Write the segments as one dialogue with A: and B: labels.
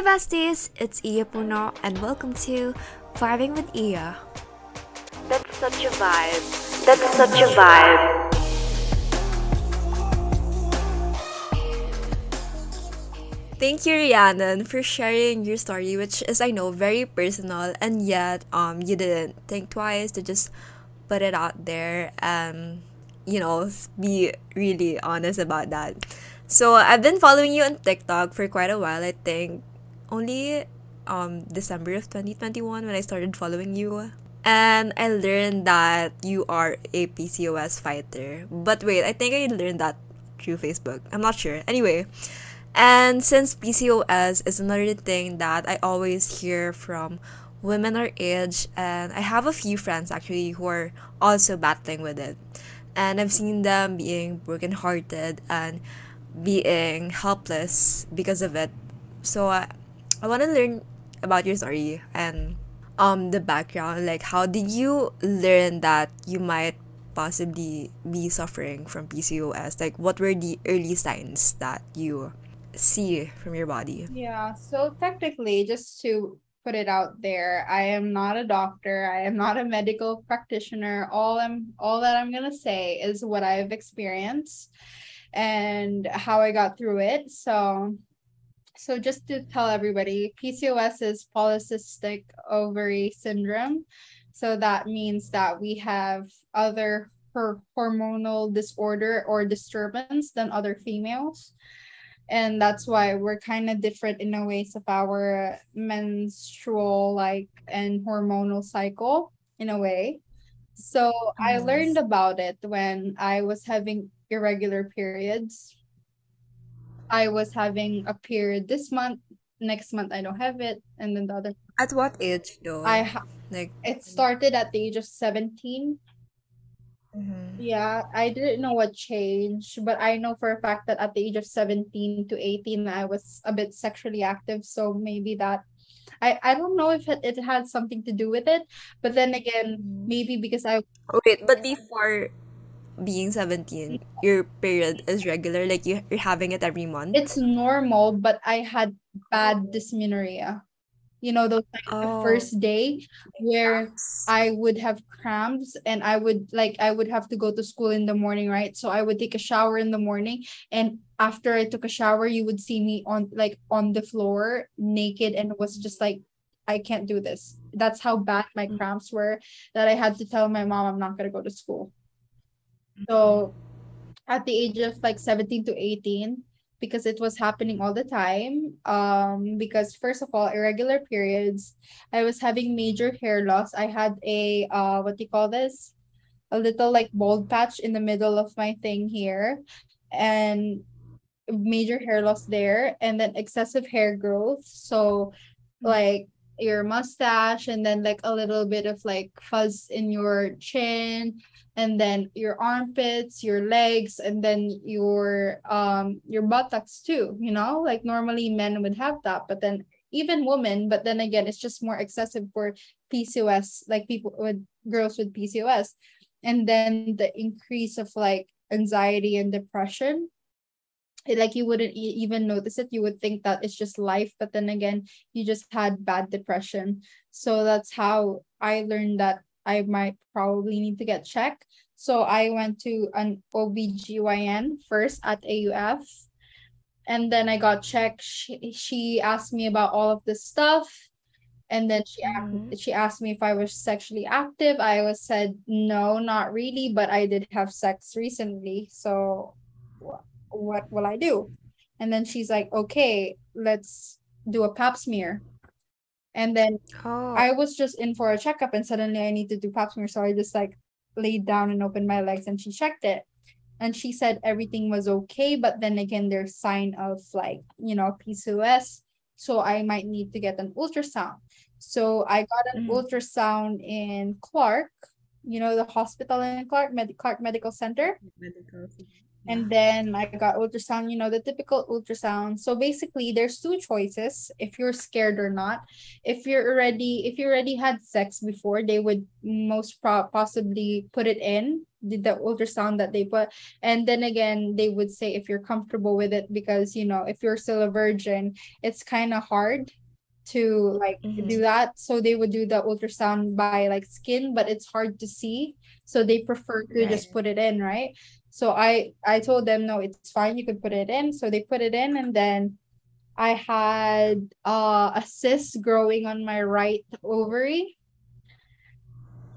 A: Hey besties, it's Iya Puno and welcome to Vibing with Iya.
B: That's such a vibe. That's such a vibe.
A: Thank you, Rhiannon, for sharing your story, which is I know very personal, and yet um you didn't think twice to just put it out there and you know be really honest about that. So I've been following you on TikTok for quite a while. I think only um December of 2021 when I started following you. And I learned that you are a PCOS fighter. But wait, I think I learned that through Facebook. I'm not sure. Anyway, and since PCOS is another thing that I always hear from women our age, and I have a few friends actually who are also battling with it. And I've seen them being brokenhearted and being helpless because of it. So uh, I want to learn about your story and um the background. Like, how did you learn that you might possibly be suffering from PCOS? Like, what were the early signs that you see from your body?
C: Yeah, so technically, just to put it out there, I am not a doctor. I am not a medical practitioner. All I'm all that I'm gonna say is what I've experienced and how I got through it. So so just to tell everybody, PCOS is polycystic ovary syndrome. So that means that we have other her- hormonal disorder or disturbance than other females. And that's why we're kind of different in the ways of our menstrual like and hormonal cycle in a way. So I
A: Yes.
C: learned about it when I was having irregular periods. I was having a period this month, next month I don't have it, and then the other
A: At what age though?
C: I ha-
A: like
C: it started at the age of 17.
A: mhm.
C: Yeah, I didn't know what changed, but I know for a fact that at the age of 17 to 18 I was a bit sexually active, so maybe that I I don't know if it, it had something to do with it, but then again,
A: Mhm.
C: maybe because I
A: wait, but before being 17, your period is regular, like you, you're having it every month?
C: it's normal, but I had bad dysmenorrhea. You know, those like the
A: Oh,
C: first day where
A: yes.
C: I would have cramps and I would like I would have to go to school in the morning, right? So I would take a shower in the morning and after I took a shower, you would see me on like on the floor naked and was just like I can't do this. That's how bad my
A: Mm.
C: cramps were that I had to tell my mom I'm not gonna go to school. So at the age of like 17 to 18 because it was happening all the time um because first of all irregular periods i was having major hair loss. I had a uh what do you call this? A little like bald patch in the middle of my thing here and major hair loss there and then excessive hair growth. So like your mustache and then like a little bit of like fuzz in your chin and then your armpits your legs and then your um your buttocks too you know? Like normally men would have that but then even women but then again it's just more excessive for PCOS like people with girls with PCOS and then the increase of like anxiety and depression like you wouldn't even notice it you would think that it's just life but then again you just had bad depression so that's how i learned that i might probably need to get checked so i went to an obgyn first at auf and then i got checked she, she asked me about all of this stuff and then she asked,
A: Mhm.
C: she asked me if I was sexually active. I was said no, not really, but I did have sex recently. So what will I do? And then she's like, okay, let's do a pap smear. And then
A: Oh,
C: I was just in for a checkup and suddenly I need to do pap smear. So I just like laid down and opened my legs and she checked it. And she said everything was okay, but then again, there's sign of like, you know, PCOS. So I might need to get an ultrasound. So I got an
A: Mhm.
C: ultrasound in Clark, you know, the hospital in Clark, Med- Clark Medical Center.
A: medical.
C: And then I got ultrasound, you know, the typical ultrasound. So basically there's two choices if you're scared or not. If you're already if you already had sex before, they would most pro- possibly put it in the, the ultrasound that they put and then again they would say if you're comfortable with it because you know if you're still a virgin it's kind of hard to like
A: Mhm.
C: do that so they would do the ultrasound by like skin but it's hard to see so they prefer to just put it in right so i i told them no it's fine you could put it in. So they put it in and then i had uh a cyst growing on my right ovary.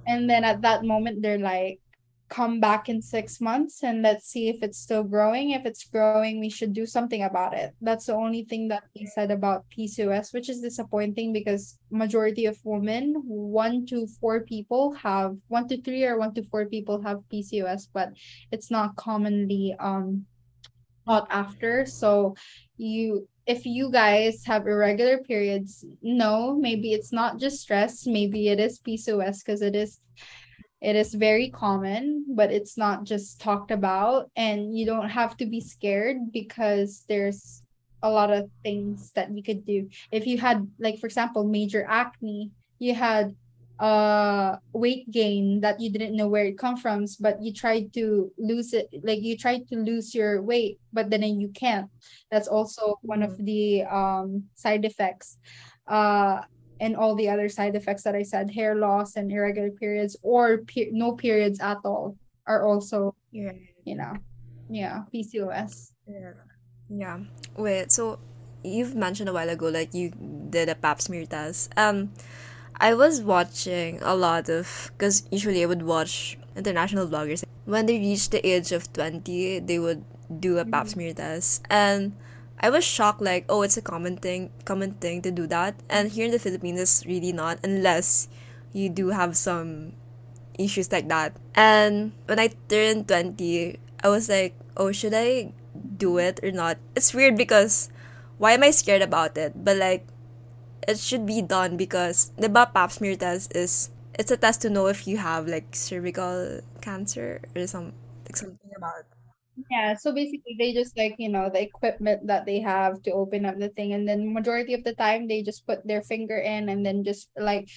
C: And then at that moment they're like come back in six months and let's see if it's still growing. If it's growing we should do something about it. That's the only thing that they said about pcos which is disappointing because majority of women one to four people have one to three or one to four people have pcos but it's not commonly um sought after. So you if you guys have irregular periods no maybe it's not just stress. Maybe it is pcos because it is it is very common but it's not just talked about and you don't have to be scared because there's a lot of things that you could do. If you had like for example major acne you had uh weight gain that you didn't know where it comes from but you tried to lose it like you tried to lose your weight but then you can't. That's also one of the um side effects. Uh and all the other side effects that i said hair loss and irregular periods or pe- no periods at all are also
A: Yeah.
C: you know yeah pcos
A: Yeah. Yeah. Wait, so you've mentioned a while ago like you did a pap smear test. Um I was watching a lot of because usually I would watch international vloggers when they reach the age of 20 they would do a pap
C: Mhm.
A: smear test and I was shocked like oh it's a common thing common thing to do that. And here in the Philippines it's really not unless you do have some issues like that. And when I turned 20 I was like oh should I do it or not? It's weird because why am I scared about it? But like it should be done because the pap smear test is it's a test to know if you have like cervical cancer or some like something about
C: Yeah, so basically they just like, you know, the equipment that they have to open up the thing and then majority of the time they just put their finger in and then just like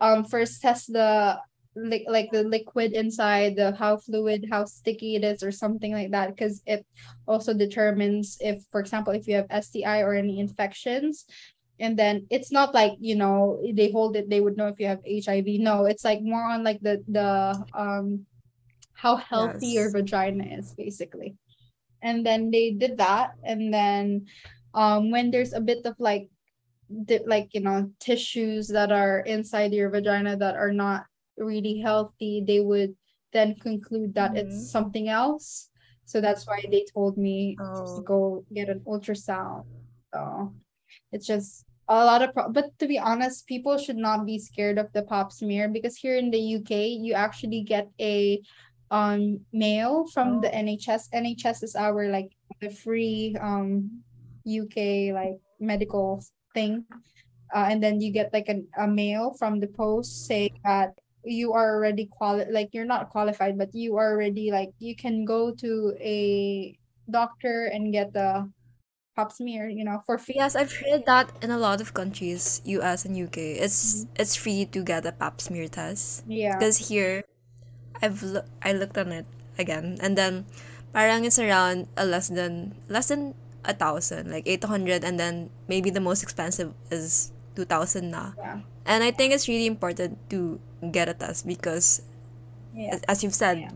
C: um first test the like like the liquid inside, the how fluid, how sticky it is or something like that because it also determines if for example if you have STI or any infections and then it's not like you know they hold it they would know if you have hiv no it's like more on like the the um how healthy your vagina is basically. And then they did that. And then um when there's a bit of like di- like you know tissues that are inside your vagina that are not really healthy they would then conclude that
A: Mhm.
C: it's something else. So that's why they told me to
A: Oh.
C: go get an ultrasound. So it's just a lot of pro- but to be honest people should not be scared of the pap smear because here in the uk you actually get a um mail from the
A: Oh.
C: nhs nhs is our like the free um uk like medical thing. Uh, and then you get like an, a mail from the post saying that you are already quali like you're not qualified but you are already like you can go to a doctor and get the pap smear you know for free.
A: Yes, I've heard that in a lot of countries, US and UK, it's it's free to get a pap smear test.
C: yeah.
A: Because here, I've loo- I looked on it again, and then parang it's around a less than less than a thousand, like eight hundred, and then maybe the most expensive is two thousand na.
C: yeah
A: And I think it's really important to get a test because,
C: yeah
A: as- you've said,
C: Yeah.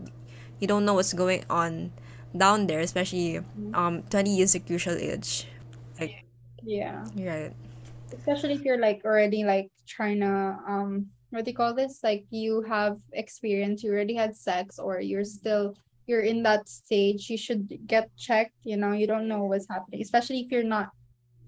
A: you don't know what's going on down there, especially
C: Mhm.
A: um twenty years of crucial age. Like
C: yeah
A: right.
C: especially if you're like already like trying to um what do you call this like you have experience you already had sex or you're still you're in that stage you should get checked you know you don't know what's happening especially if you're not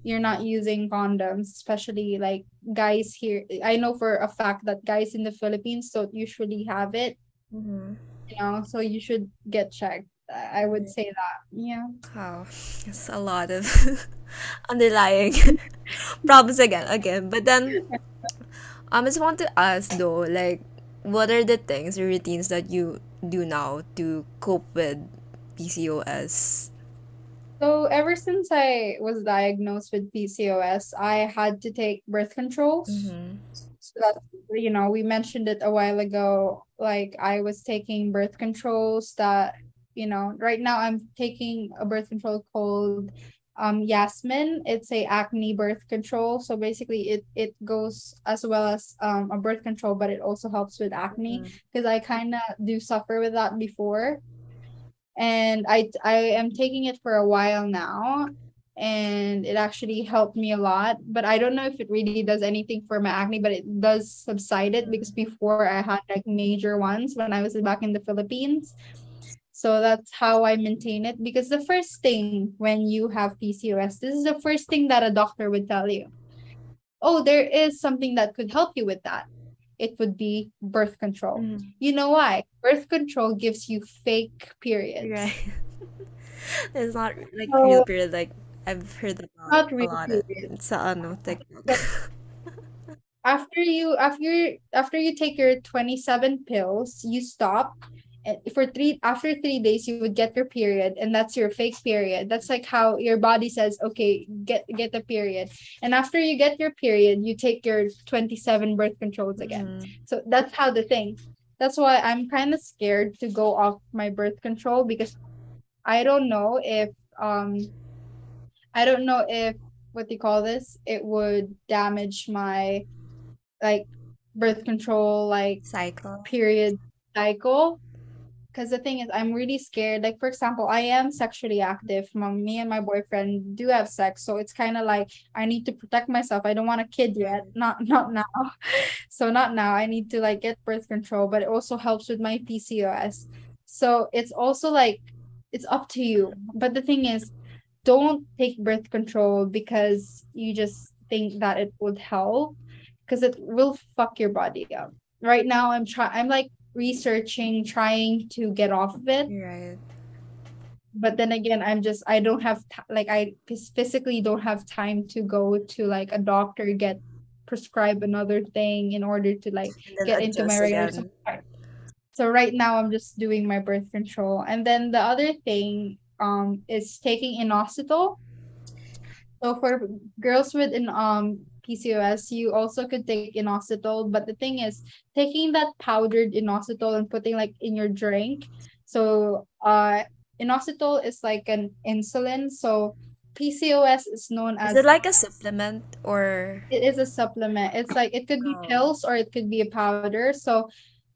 C: you're not using condoms especially like guys here i know for a fact that guys in the philippines don't usually have it
A: Mm-hmm.
C: you know so you should get checked i I would say that yeah
A: Wow, it's a lot of underlying problems again, again. But then, um, I just want to ask though, like, what are the things or routines that you do now to cope with PCOS?
C: So ever since I was diagnosed with PCOS, I had to take birth controls.
A: Mm-hmm.
C: So that's, you know, we mentioned it a while ago. Like I was taking birth controls that, you know, right now I'm taking a birth control called um Yasmin. It's a acne birth control. So basically it it goes as well as um a birth control, but it also helps with acne because I kind of do suffer with that before. And I I am taking it for a while now and it actually helped me a lot. But I don't know if it really does anything for my acne, but it does subside it because before I had like major ones when I was back in the Philippines. So that's how I maintain it because the first thing when you have PCOS, this is the first thing that a doctor would tell you. Oh, there is something that could help you with that. It would be birth control.
A: Mm.
C: You know why? Birth control gives you fake periods.
A: Right. It's not like
C: So
A: real period. Like I've heard about
C: not
A: a
C: real
A: lot of sa ano TikTok.
C: After you after you after you take your 27 pills, you stop. For three after three days, you would get your period, and that's your fake period. That's like how your body says, okay, get get the period. And after you get your period, you take your 27 birth controls again.
A: Mhm.
C: So that's how the thing. That's why I'm kind of scared to go off my birth control because I don't know if um I don't know if what do you call this? It would damage my like birth control like
A: Cycle.
C: period cycle. Because the thing is, I'm really scared. Like, for example, I am sexually active. My, me and my boyfriend do have sex, so it's kind of like I need to protect myself. I don't want a kid yet, not not now. So not now. I need to like get birth control, but it also helps with my PCOS. So it's also like it's up to you. But the thing is, don't take birth control because you just think that it would help because it will fuck your body up. Right now I'm trying I'm like researching trying to get off of it
A: Right.
C: but then again i'm just i don't have t- like i physically don't have time to go to like a doctor get prescribe another thing in order to like get into my regular. So right now I'm just doing my birth control. And then the other thing um is taking inositol. So for girls with an um PCOS, you also could take inositol, but the thing is taking that powdered inositol and putting like in your drink. So uh inositol is like an insulin. So PCOS is known as.
A: Is it like a supplement or
C: it is a supplement. It's like it could be
A: Oh.
C: pills or it could be a powder. So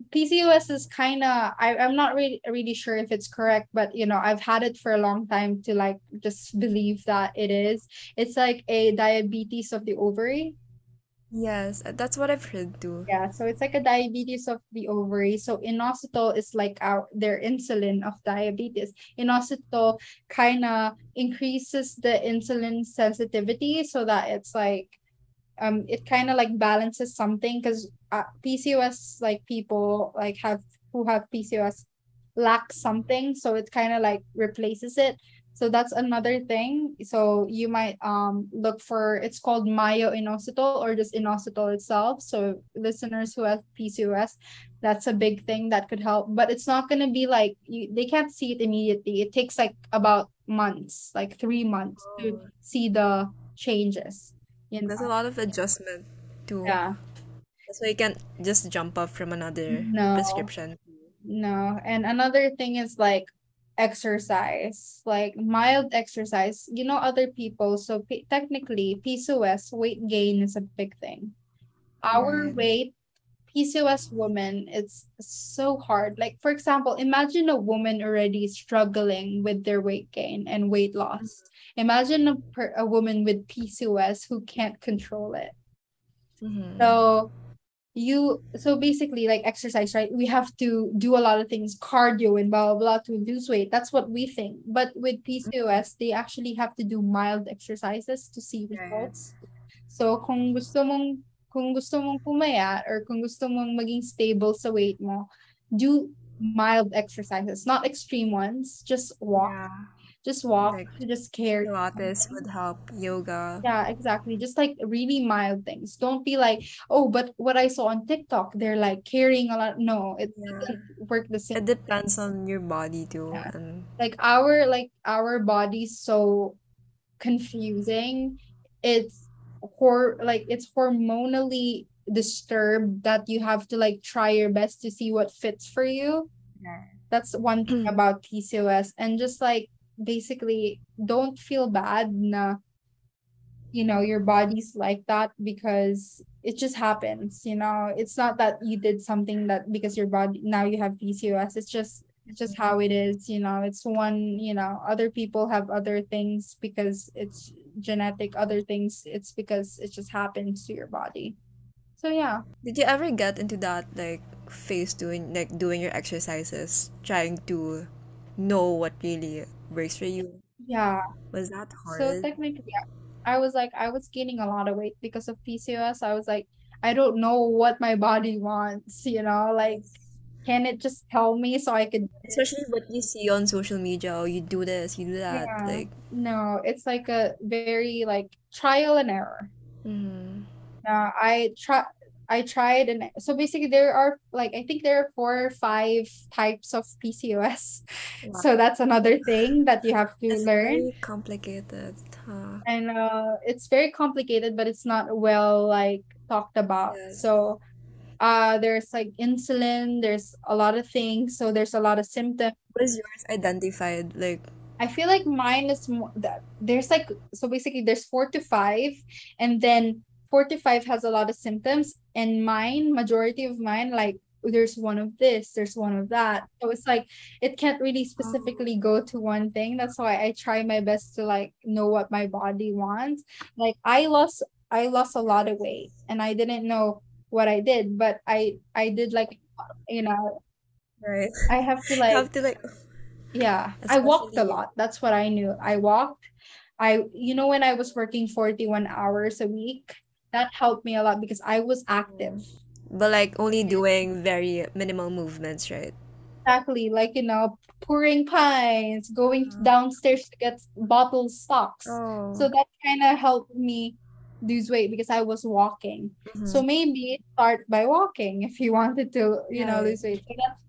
C: PCOS is kind of I I'm not really really sure if it's correct, but you know, I've had it for a long time to like just believe that it is. It's like a diabetes of the ovary.
A: yes, uh, that's what I've heard too.
C: Yeah, so it's like a diabetes of the ovary. So inositol is like our their insulin of diabetes. Inositol kind of increases the insulin sensitivity so that it's like um it kind of like balances something because uh, PCOS like people like have who have PCOS lack something so it kind of like replaces it. So that's another thing. So you might um look for it's called myo-inositol or just inositol itself. So listeners who have PCOS that's a big thing that could help. But it's not going to be like you they can't see it immediately. It takes like about months like 3 months to
A: Oh.
C: see the changes you
A: There's a lot of adjustment too.
C: yeah
A: why you can't just jump up from another
C: No.
A: prescription.
C: No, and another thing is like exercise, like mild exercise. You know, other people, so p- technically, PCOS weight gain is a big thing. Our
A: Right.
C: weight, PCOS woman, it's so hard. Like, for example, imagine a woman already struggling with their weight gain and weight loss. Imagine a, per- a woman with PCOS who can't control it.
A: Mhm.
C: So you so basically like exercise, right? We have to do a lot of things, cardio and blah blah blah to lose weight. That's what we think. But with PCOS, they actually have to do mild exercises to see results. So kung gusto mong kung gusto mong pumayat or kung gusto mong maging stable sa weight mo, do mild exercises, not extreme ones. Just walk.
A: Yeah.
C: Just walk.
A: Like
C: just care.
A: Pilates would help. Yoga.
C: Yeah, exactly. Just like really mild things. Don't be like, oh, but what I saw on TikTok, they're like carrying a lot. No, it
A: Yeah.
C: doesn't work the same.
A: It depends on your body too.
C: Yeah.
A: And
C: Like our like our body's so confusing. It's hor like it's hormonally disturbed that you have to like try your best to see what fits for you. Yeah. That's one thing mm. about PCOS and just like basically don't feel bad na you know your body's like that because it just happens you know? It's not that you did something that because your body now you have PCOS it's just it's just how it is you know? It's one you know other people have other things because it's genetic other things it's because it just happens to your body so yeah
A: Did you ever get into that like phase doing like doing your exercises, trying to know what really works for you?
C: yeah
A: Was that hard?
C: so technically yeah, I was like I was gaining a lot of weight because of PCOS I was like I don't know what my body wants you know like can it just tell me so I could
A: Especially what you see on social media, oh, you do this, you do that,
C: yeah
A: like,
C: no it's like a very like trial and error
A: mm,
C: Uh, I try I tried and so basically there are like I think there are four or five types of PCOS.
A: wow.
C: So that's another thing that you have to
A: It's
C: learn.
A: very complicated, huh?
C: And uh it's very complicated, but it's not well like talked about.
A: Yes.
C: So uh there's like insulin, there's a lot of things, so there's a lot of symptoms.
A: Was yours identified? Like,
C: I feel like mine is more that there's like so basically there's four to five, and then four to five has a lot of symptoms, and mine, majority of mine, like there's one of this, there's one of that. So it's like it can't really specifically go to one thing. That's why I try my best to like know what my body wants. Like I lost I lost a lot of weight and I didn't know what I did, but I I did like you know,
A: right.
C: I have to like
A: have to like,
C: yeah, I walked a lot. That's what I knew. I walked. I, you know, when I was working 41 hours a week, that helped me a lot because I was active.
A: but like only doing very minimal movements, right?
C: Exactly, like, you know, pouring pints, going
A: Uh,
C: downstairs to get bottle stocks. So
A: oh,
C: that kind of helped me lose weight because I was walking. So
A: mhm,
C: maybe start by walking if you wanted to, you know, lose weight. So that's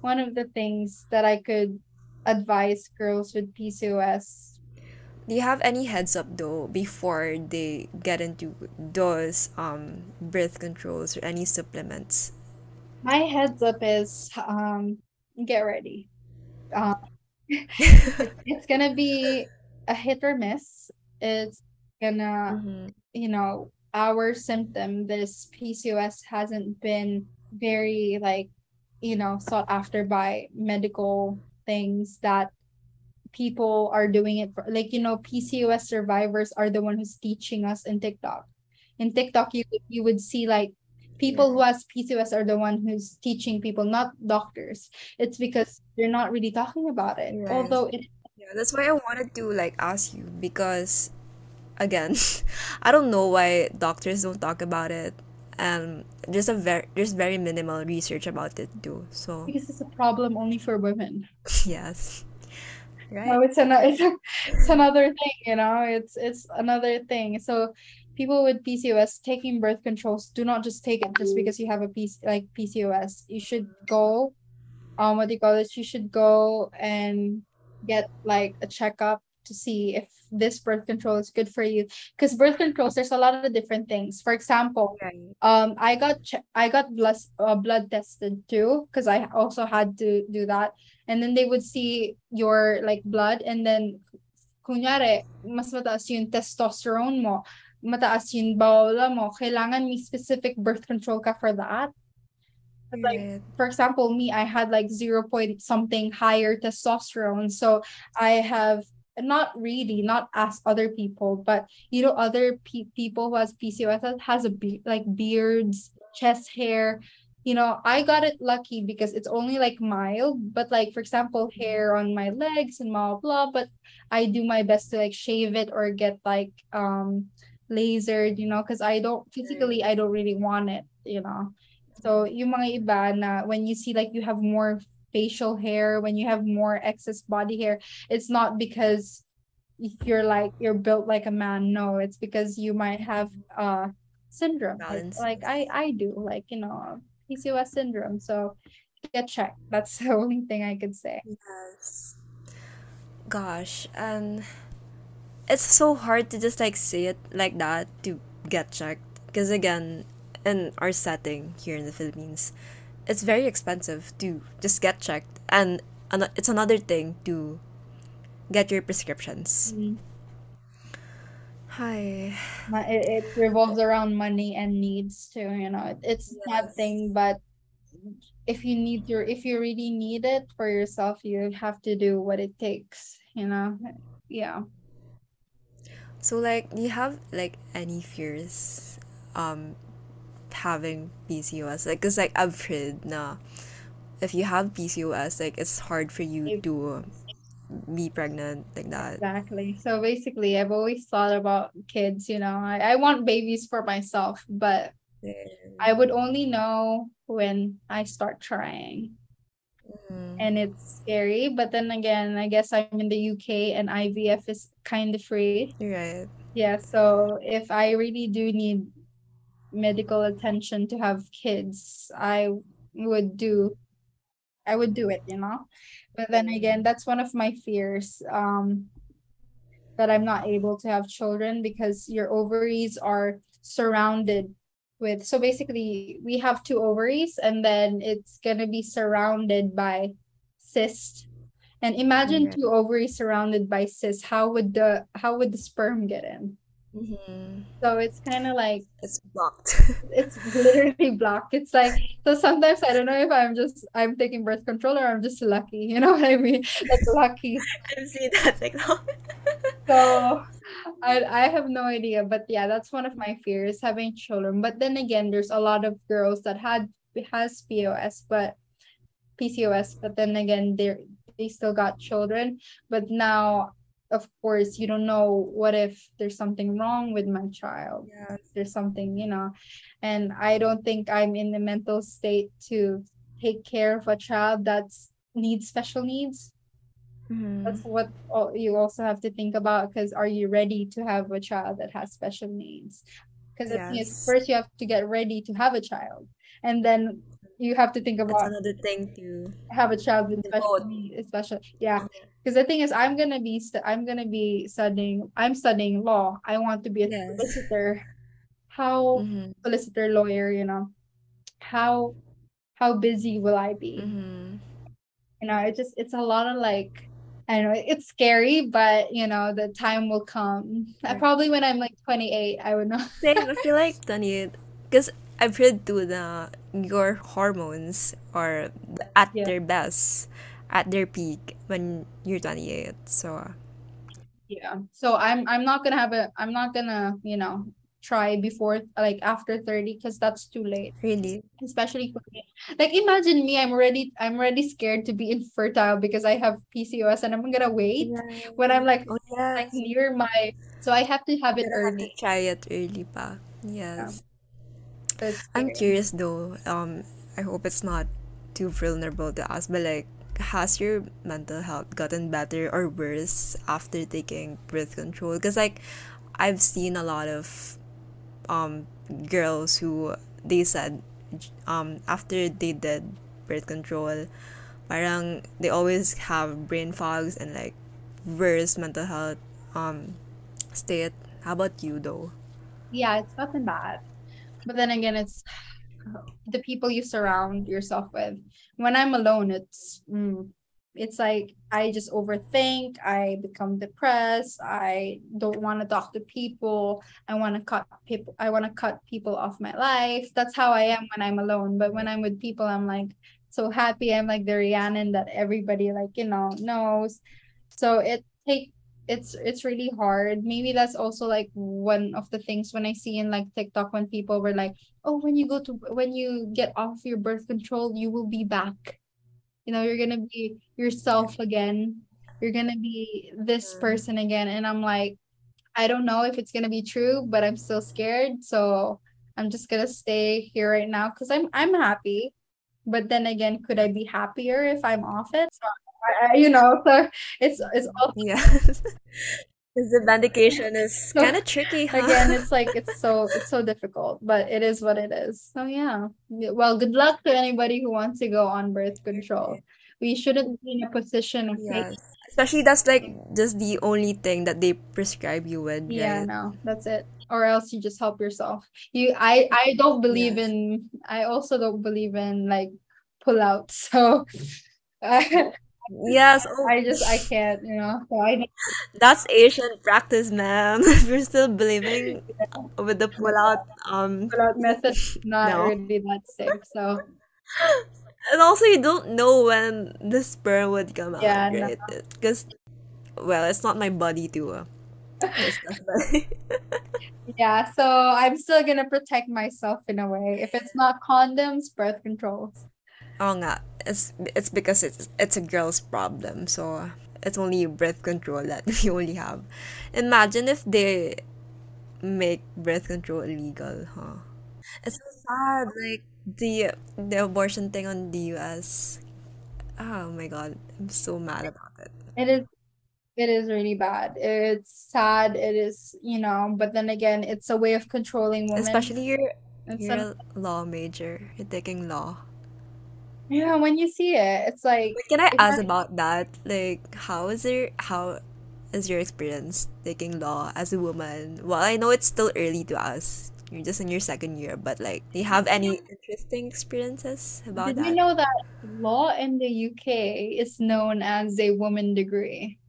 C: one of the things that I could advise girls with PCOS
A: Do you have any heads up though before they get into those um birth controls or any supplements?
C: My heads up is um get ready. Um it's gonna be a hit or miss. It's gonna,
A: Mm-hmm.
C: You know, our symptom, this PCOS hasn't been very like, you know, sought after by medical things that people are doing it for like you know PCOS survivors are the one who's teaching us in TikTok. In TikTok you would- you would see like people who has PCOS are the one who's teaching people, not doctors. It's because they're not really talking about it.
A: Right.
C: Although it
A: Yeah, that's why I wanted to like ask you because again, I don't know why doctors don't talk about it. And there's a very there's very minimal research about it too. So
C: because it's a problem only for women.
A: yes. Right.
C: No, it's another it's, a- it's another thing, you know. It's it's another thing. So people with PCOS taking birth controls do not just take it just because you have a PC like PCOS. You should go um what do you call it? You should go and get like a checkup to see if this birth control is good for you. Because birth controls, there's a lot of different things. For example,
A: Right.
C: um I got che- I got blood uh, blood tested too because I also had to do that and then they would see your like blood and then kunyari mas mataas yung testosterone mo mataas yung bawala mo kailangan may specific birth control ka for that like for example me i had like 0 point something higher testosterone so i have not really not ask other people but you know other pe- people who has pcos has a be- like beards chest hair. You know i got it lucky because it's only like mild but like for example hair on my legs and blah blah but i do my best to like shave it or get like um lasered you know because i don't physically i don't really want it you know. So, yung mga iba na when you see like you have more facial hair, when you have more excess body hair, it's not because you're like you're built like a man. No, it's because you might have uh syndrome. Like,
A: Balance.
C: like I I do, like you know, PCOS syndrome. So get checked. That's the only thing I could say.
A: Yes. Gosh, and it's so hard to just like say it like that to get checked. Because again, in our setting here in the Philippines, it's very expensive to just get checked. And ano- it's another thing to get your prescriptions.
C: Mhm.
A: Hi.
C: It, it revolves around money and needs too, you know. It's
A: Yes.
C: nothing, but if you need your if you really need it for yourself, you have to do what it takes, you know. Yeah.
A: So like, do you have like any fears um having PCOS? Like, cause like I've heard na if you have PCOS, like it's hard for you to be pregnant like that.
C: Exactly. So basically, I've always thought about kids, you know. I, I want babies for myself, but I would only know when I start trying.
A: Mm.
C: And it's scary, but then again, I guess I'm in the UK and IVF is kind of free.
A: Right.
C: Yeah, so if I really do need medical attention to have kids, I would do I would do it, you know. But then again, that's one of my fears um that I'm not able to have children because your ovaries are surrounded with so basically we have two ovaries and then it's going to be surrounded by cyst. And imagine
A: Okay.
C: two ovaries surrounded by cysts. How would the how would the sperm get in?
A: Hmm
C: So it's kind of like
A: It's blocked.
C: it's literally blocked. It's like so sometimes I don't know if I'm just I'm taking birth control or I'm just lucky. You know what I mean? Like lucky.
A: I've seen that TikTok.
C: So I I have no idea, but yeah, that's one of my fears having children. But then again, there's a lot of girls that had has POS, but PCOS, but then again, they they still got children. But now, of course, you don't know what if there's something wrong with my child.
A: Yeah.
C: There's something, you know, and I don't think I'm in the mental state to take care of a child that's needs special needs that's mm-hmm. what you also have to think about because are you ready to have a child that has special needs because the thing is
A: Yes.
C: first you have to get ready to have a child and then you have to think
A: That's
C: about
A: another thing to
C: have a child with special needs special yeah mm-hmm. Because the thing is i'm gonna be st- i'm gonna be studying i'm studying law i want to be a
A: Yes.
C: solicitor how
A: Mhm.
C: solicitor lawyer you know how how busy will i be
A: Mhm.
C: you know it just it's a lot of like I don't know it's scary but you know the time will come I
A: Right.
C: probably when I'm like 28 I would know
A: Same, I feel like 28 because I've heard too na your hormones are at
C: Yeah.
A: their best, at their peak when you're 28. So,
C: yeah so I'm I'm not gonna have a I'm not gonna you know try before like after 30 because that's too late
A: really,
C: especially like imagine me I'm already I'm already scared to be infertile because I have PCOS and I'm gonna wait when I'm like
A: oh
C: like near my so I have to have it
A: you have to
C: early
A: try it early pa. Yes.
C: it's
A: I'm curious though. Um, I hope it's not too vulnerable to ask, but like, has your mental health gotten better or worse after taking birth control? Because like, I've seen a lot of um girls who they said um after they did birth control, parang they always have brain fogs and like worse mental health um state. How about you though?
C: yeah it's nothing bad but then again it's the people you surround yourself with. When i'm alone it's mm, it's like i just overthink i become depressed i don't want to talk to people i want to cut people i want to cut people off my life. That's how i am when i'm alone but when i'm with people i'm like so happy. I'm like the rhiannon that everybody like you know knows. So it take it's it's really hard. Maybe that's also like one of the things when i see in like tiktok when people were like oh when you go to when you get off your birth control you will be back. You know you're gonna be yourself again. You're gonna be this person again. And i'm like i don't know if it's gonna be true but i'm still scared. So i'm just gonna stay here right now because i'm i'm happy. But then again could i be happier if i'm off it? So you know so it's it's all
A: Yes. Because the medication is
C: So,
A: kind of tricky, huh?
C: again it's like it's so it's so difficult but it is what it is so yeah Yeah, well good luck to anybody who wants to go on birth control we shouldn't be in a position of
A: Yes. Especially that's like just the only thing that they prescribe you with,
C: yeah
A: right?
C: no that's it or else you just help yourself. You I I don't believe
A: Yes.
C: in I also don't believe in like pull out. So I,
A: Yes. Oh,
C: I just I can't, you know. So I need
A: that's Asian practice, ma'am. If you're still believing with the pull out, um,
C: pull out method not
A: no.
C: really that safe. So
A: And also, you don't know when the sperm would come out,
C: yeah, no.
A: right? Because, well, it's not my body to uh, discuss that.
C: Yeah, so I'm still gonna protect myself in a way. If it's not condoms, birth controls.
A: Oh, nga. It's it's because it's it's a girl's problem. So it's only birth control that we only have. Imagine if they make birth control illegal, huh? It's so sad. Like the the abortion thing on the US. Oh my God, I'm so mad about it.
C: It is it is really bad. It's sad. It is, you know, but then again, it's a way of controlling women.
A: Especially you're
C: It's
A: you're a law major. You're taking law.
C: Yeah, when you see it, it's like
A: Wait, can I ask
C: not
A: about that? Like, how is your how is your experience taking law as a woman? Well, I know it's still early to ask. You're just in your second year, but like, do you have any interesting experiences about
C: Did you know that law in the UK is known as a woman degree?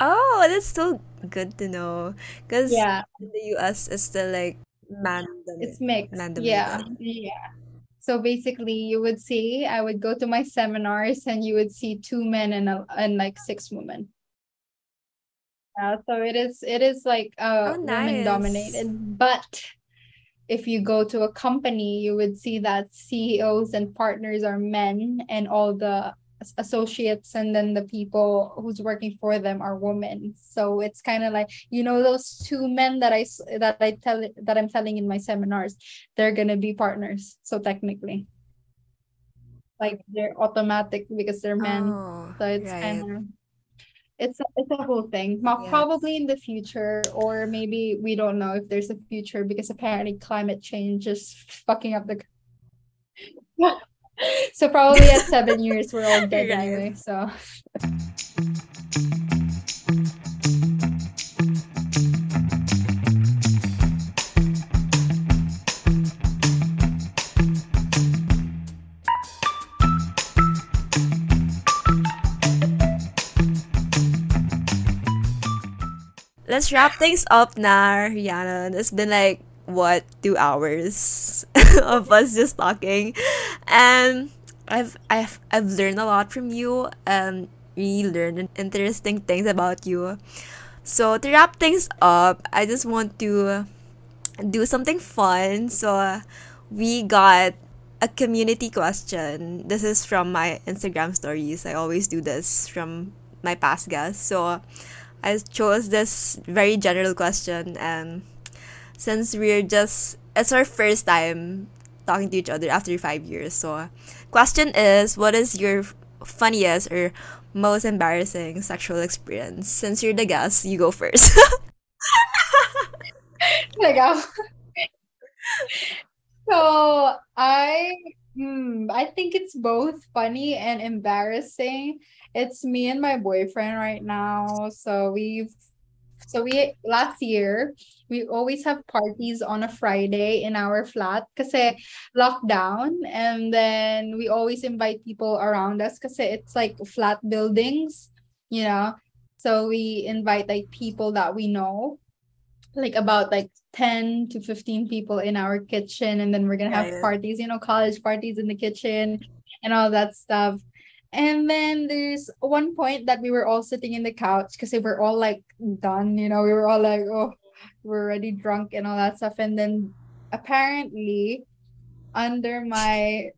A: Oh, that's still good to know. Because
C: Yeah,
A: in the US, it's still like man
C: it's mixed.
A: man
C: Yeah, yeah. So basically, you would see, I would go to my seminars and you would see two men and a, and like six women. Yeah, so it is it is like uh
A: Oh,
C: women dominated. But if you go to a company, you would see that CEOs and partners are men and all the associates and then the people who's working for them are women. So it's kind of like, you know, those two men that i that I tell that I'm telling in my seminars, they're gonna be partners. So technically, like they're automatic because they're men.
A: Oh,
C: So it's
A: right.
C: kind of it's a, it's a whole thing.
A: Yes.
C: Probably in the future, or maybe we don't know if there's a future because apparently climate change is fucking up the. So probably at seven years we're all dead
A: Right.
C: anyway. So
A: Let's wrap things up now, Rhiannon. It's been like what two hours of us just talking, and I've I've I've learned a lot from you and really learned interesting things about you. So to wrap things up, I just want to do something fun. So we got a community question. This is from my Instagram stories. I always do this from my past guests. So I chose this very general question and since we're just it's our first time talking to each other after five years. So question is what is your funniest or most embarrassing sexual experience? Since you're the guest, you go first.
C: uh, so I hmm, I think it's both funny and embarrassing. It's me and my boyfriend right now. So we've so we last year we always have parties on a Friday in our flat kasi lockdown and then we always invite people around us kasi it's like flat buildings, you know. So we invite like people that we know like about like 10 to 15 people in our kitchen and then we're gonna have
A: Right.
C: parties you know college parties in the kitchen and all that stuff and then there's one point that we were all sitting in the couch because they were all like done you know? We were all like oh we're already drunk and all that stuff. And then apparently under my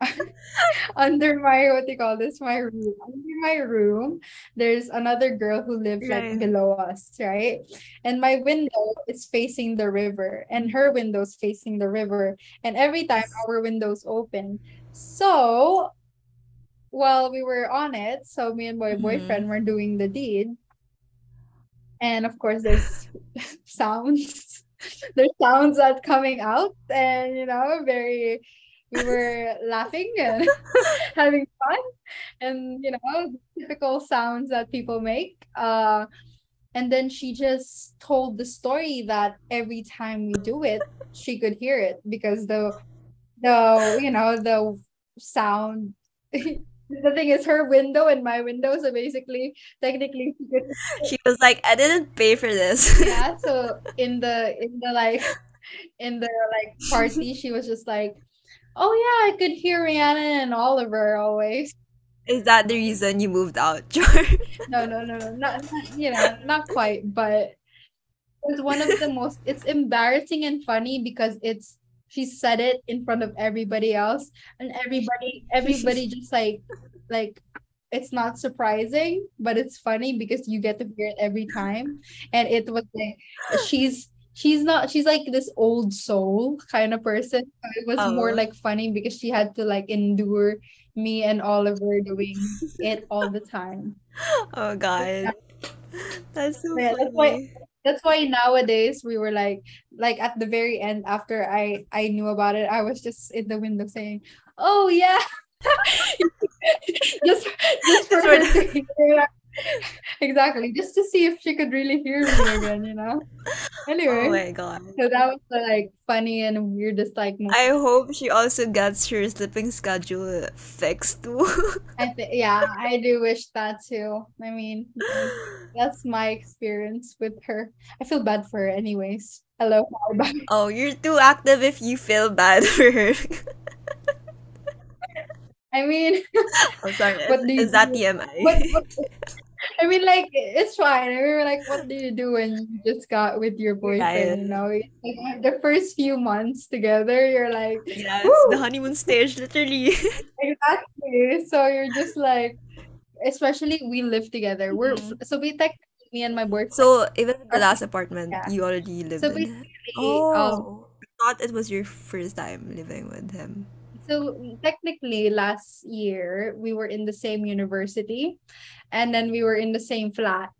C: under my what do you call this? My room under my room there's another girl who lived like below us right? And my window is facing the river and her window's facing the river and every time our windows open. So while we were on it so me and my
A: Mhm.
C: boyfriend were doing the deed. And of course there's sounds. There's sounds that coming out and you know very we were laughing and having fun and you know typical sounds that people make. Uh and then she just told the story that every time we do it, she could hear it because the the you know the sound the thing is her window and my window so basically technically she could
A: She was like, I didn't pay for this.
C: yeah so in the in the like in the like party she was just like oh yeah i could hear Rhiannon and Oliver always
A: Is that the reason you moved out, George?
C: no no no no not, not you know not quite but it's one of the most it's embarrassing and funny because it's she said it in front of everybody else and everybody everybody just like like it's not surprising but it's funny because you get to hear it every time and it was like she's she's not she's like this old soul kind of person so it was more
A: Oh.
C: like funny because she had to like endure me and Oliver doing it all the time
A: Oh God. That's so
C: Yeah, that's why-
A: funny.
C: That's why nowadays we were like like at the very end after I I knew about it I was just in the window saying oh yeah. Just just for her to hear exactly just to see if she could really hear me again you know Anyway.
A: Oh my God.
C: so that was the like funny and weirdest like moment.
A: I hope she also gets her sleeping schedule fixed too.
C: I thi- yeah I do wish that too I mean that's my experience with her I feel bad for her anyways hello bye
A: Oh, you're too active if you feel bad for her.
C: I mean
A: Oh, sorry.
C: What do you
A: Is that
C: do?
A: TMI?
C: what, what I mean, like it's fine. I mean, like, what do you do when you just got with your boyfriend? You know, like the first few months together, you're like, Woo!
A: the honeymoon stage, literally.
C: exactly. So you're just like, especially we live together. We're
A: Mhm.
C: so we technically me and my boyfriend.
A: So even the last apartment
C: Yeah.
A: you already lived
C: So
A: in.
C: basically, um,
A: Oh, I thought it was your first time living with him.
C: So technically, last year we were in the same university, and then we were in the same flat.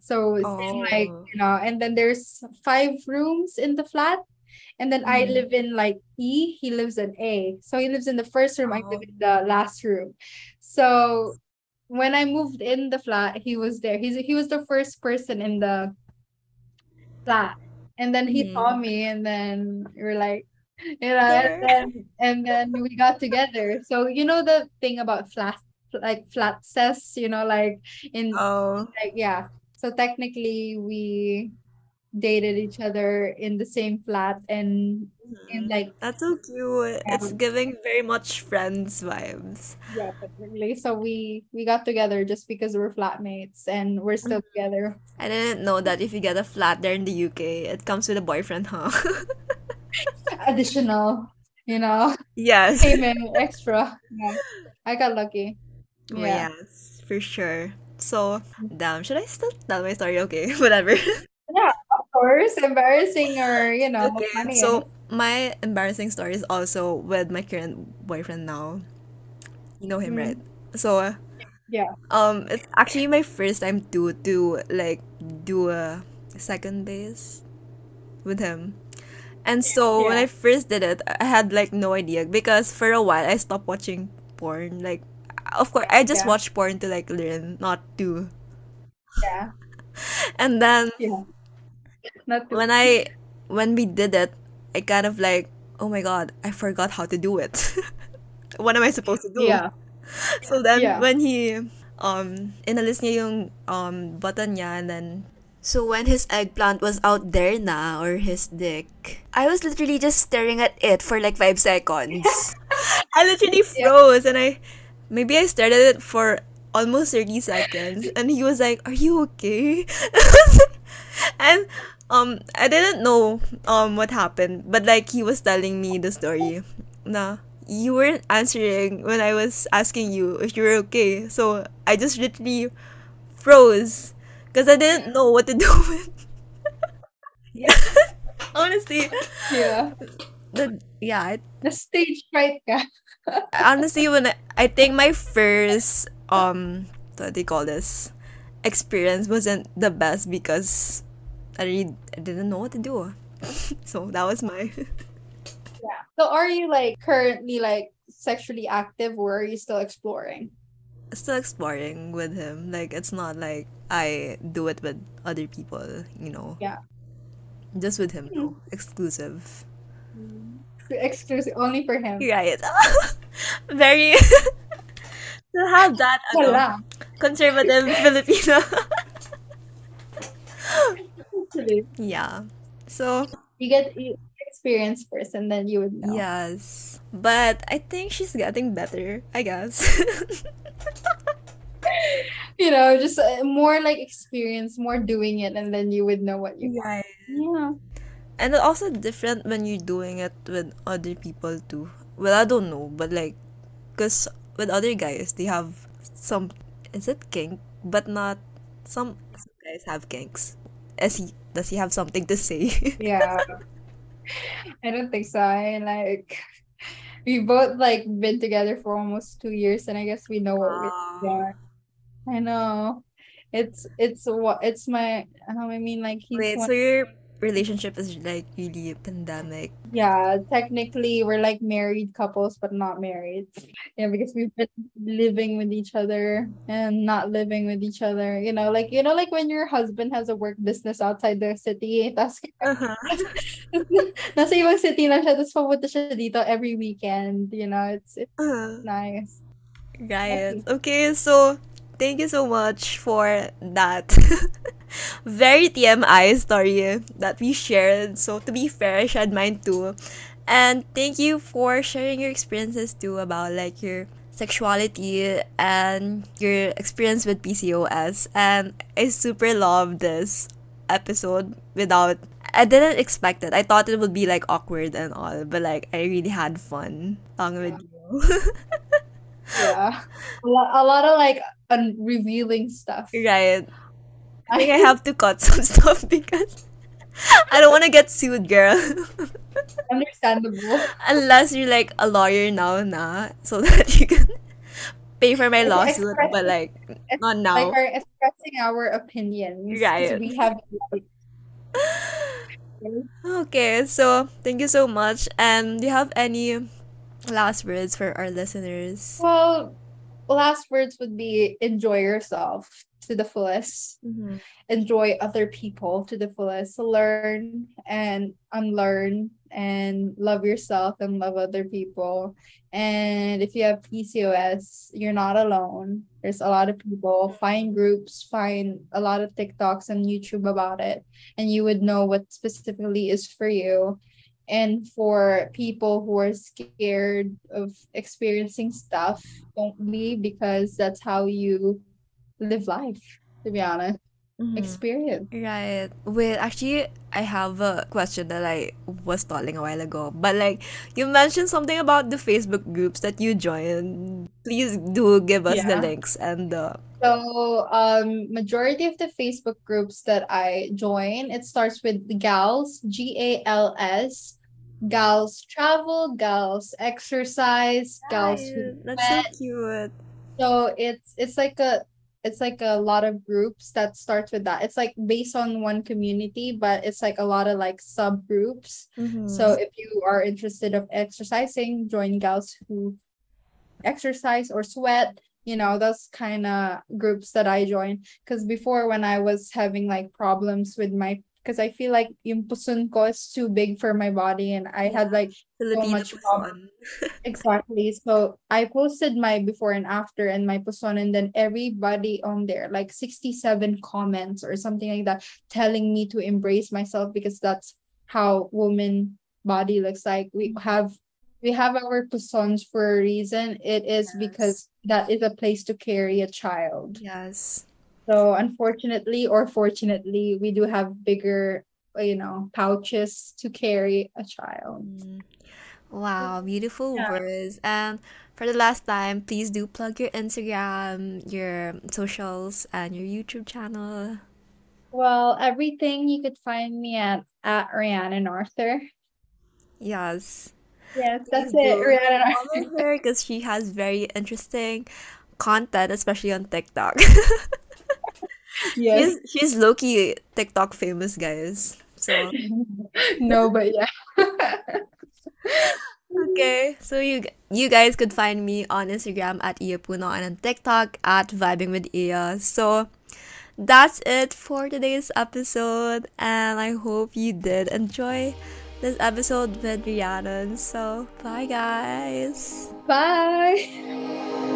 C: So it's like
A: Oh.
C: you know, and then there's five rooms in the flat, and then I
A: Mhm.
C: live in like E. He lives in A. So he lives in the first room. I live
A: Oh.
C: in the last room. So when I moved in the flat, he was there. He's he was the first person in the flat, and then he saw
A: Mhm.
C: me, and then we were like you know, and then and then we got together. So you know the thing about flat like flat says, you know, like in
A: Oh.
C: like yeah. So technically we dated each other in the same flat and and
A: Mhm.
C: like
A: That's so cute. It's giving very much friends vibes.
C: yeah, technically. So we we got together just because we're flatmates and we're still
A: Mm-hmm.
C: together.
A: I didn't know that if you get a flat there in the UK, it comes with a boyfriend, huh?
C: Additional, you know,
A: yes.
C: payment extra. Yeah. I got lucky. Yeah.
A: yes, for sure. So, damn, should I still tell my story? Okay, whatever.
C: Yeah, of course, embarrassing or you know,
A: Okay,
C: funny.
A: so my embarrassing story is also with my current boyfriend now. You know him,
C: Mm.
A: right? So,
C: Yeah.
A: um, it's actually my first time to to like do a second base with him. And so when I first did it, I had like no idea because for a while I stopped watching porn. Like, of course, I just
C: Yeah.
A: watch porn to like learn, not to.
C: yeah,
A: And then
C: yeah. Not to
A: when I when we did it, I kind of like, oh my god, I forgot how to do it. what am I supposed to do?
C: yeah.
A: So then
C: Yeah.
A: when he um in inalis niya yung um button niya and then so when his eggplant was out there na or his dick, I was literally just staring at it for like five seconds. I literally froze and I maybe I stared at it for almost 30 seconds and he was like, Are you okay? and um I didn't know um what happened, but like he was telling me the story. Na you weren't answering when I was asking you if you were okay. So I just literally froze because I didn't know what to do with. yeah. honestly,
C: Yeah.
A: the yeah, I
C: The stage fright ka.
A: honestly when I, I think my first um what do you call this experience wasn't the best because I really I didn't know what to do. so that was my
C: Yeah. So are you like currently like sexually active or are you still exploring?
A: Still exploring with him. Like it's not like I do it with other people, you know.
C: Yeah.
A: Just with him, though. Hmm. Exclusive. Hmm.
C: Exclusive only for him.
A: Right. Very to have that ano, conservative Filipino. Yeah. So
C: you get you experience first, and then you would know.
A: yes. But I think she's getting better, I guess.
C: You know, just uh, more like experience, more doing it, and then you would know what you want. Yeah.
A: And also different when you're doing it with other people too. Well, I don't know, but like, cause with other guys, they have some. Is it kink? But not some. Some guys have kinks. Is he? Does he have something to say?
C: Yeah. I don't think so. I like we both like been together for almost two years, and I guess we know what we are. I know. It's it's what it's my um, I mean like he's
A: Wait, so your relationship is like really pandemic?
C: yeah, technically we're like married couples but not married. Yeah, because we've been living with each other and not living with each other. You know, like you know, like when your husband has a work business outside the city, tas
A: Uh-huh.
C: nasa ibang city na siya, tapos papunta siya dito every weekend. You know, it's it's
A: Uh-huh.
C: nice.
A: Right. Okay, so thank you so much for that very TMI story that we shared. So to be fair, I shared mine too. And thank you for sharing your experiences too about like your sexuality and your experience with PCOS. And I super love this episode without I didn't expect it. I thought it would be like awkward and all, but like I really had fun talking with you.
C: Yeah. A lot, a lot of like un- revealing stuff.
A: Right. I think I have to cut some stuff because I don't want to get sued, girl.
C: Understandable.
A: Unless you're like a lawyer now, na, so that you can pay for my lawsuit, but like not
C: Like
A: now.
C: our expressing our opinions.
A: Right.
C: We have
A: Okay, so thank you so much. And do you have any last words for our listeners?
C: well, last words would be enjoy yourself to the fullest.
A: Mhm.
C: enjoy other people to the fullest. Learn and unlearn and love yourself and love other people. And if you have pcos you're not alone. There's a lot of people. Find groups find a lot of tiktoks and youtube about it. And you would know what specifically is for you and for people who are scared of experiencing stuff don't be because that's how you live life to be honest
A: Mhm.
C: experience.
A: Right. Wait, actually, I have a question that I was stalling a while ago. But like, you mentioned something about the Facebook groups that you joined. Please do give us the links and the.
C: So, um, majority of the Facebook groups that I join, it starts with the gals, G A L S, gals travel, gals exercise, gals.
A: That's so cute.
C: So it's it's like a it's like a lot of groups that starts with that. It's like based on one community, but it's like a lot of like subgroups.
A: Mhm.
C: So if you are interested of exercising, join gals who exercise or sweat. You know, those kind of groups that I join. Because before, when I was having like problems with my, because I feel like yung puson ko is too big for my body, and I had like
A: Filipino
C: much
A: puson.
C: exactly. So I posted my before and after and my puson, and then everybody on there, like 67 comments or something like that, telling me to embrace myself because that's how woman body looks like. We mm-hmm. have we have our pusons for a reason. It is
A: Yes.
C: because that is a place to carry a child.
A: Yes.
C: So unfortunately or fortunately, we do have bigger, you know, pouches to carry a child.
A: Mm. Wow, beautiful
C: Yeah.
A: words. And for the last time, please do plug your Instagram, your socials, and your YouTube channel.
C: Well, everything you could find me at at Rhiannon Arthur.
A: Yes.
C: Yes, that's
A: Please
C: it. Rhiannon Arthur.
A: Because she has very interesting content, especially on TikTok.
C: Yes.
A: she's she's low key TikTok famous, guys. So
C: No, but yeah.
A: Okay, so you you guys could find me on Instagram at Iya Puno and on TikTok at Vibing with Iya. So that's it for today's episode, and I hope you did enjoy this episode with Rhiannon. So bye, guys.
C: Bye.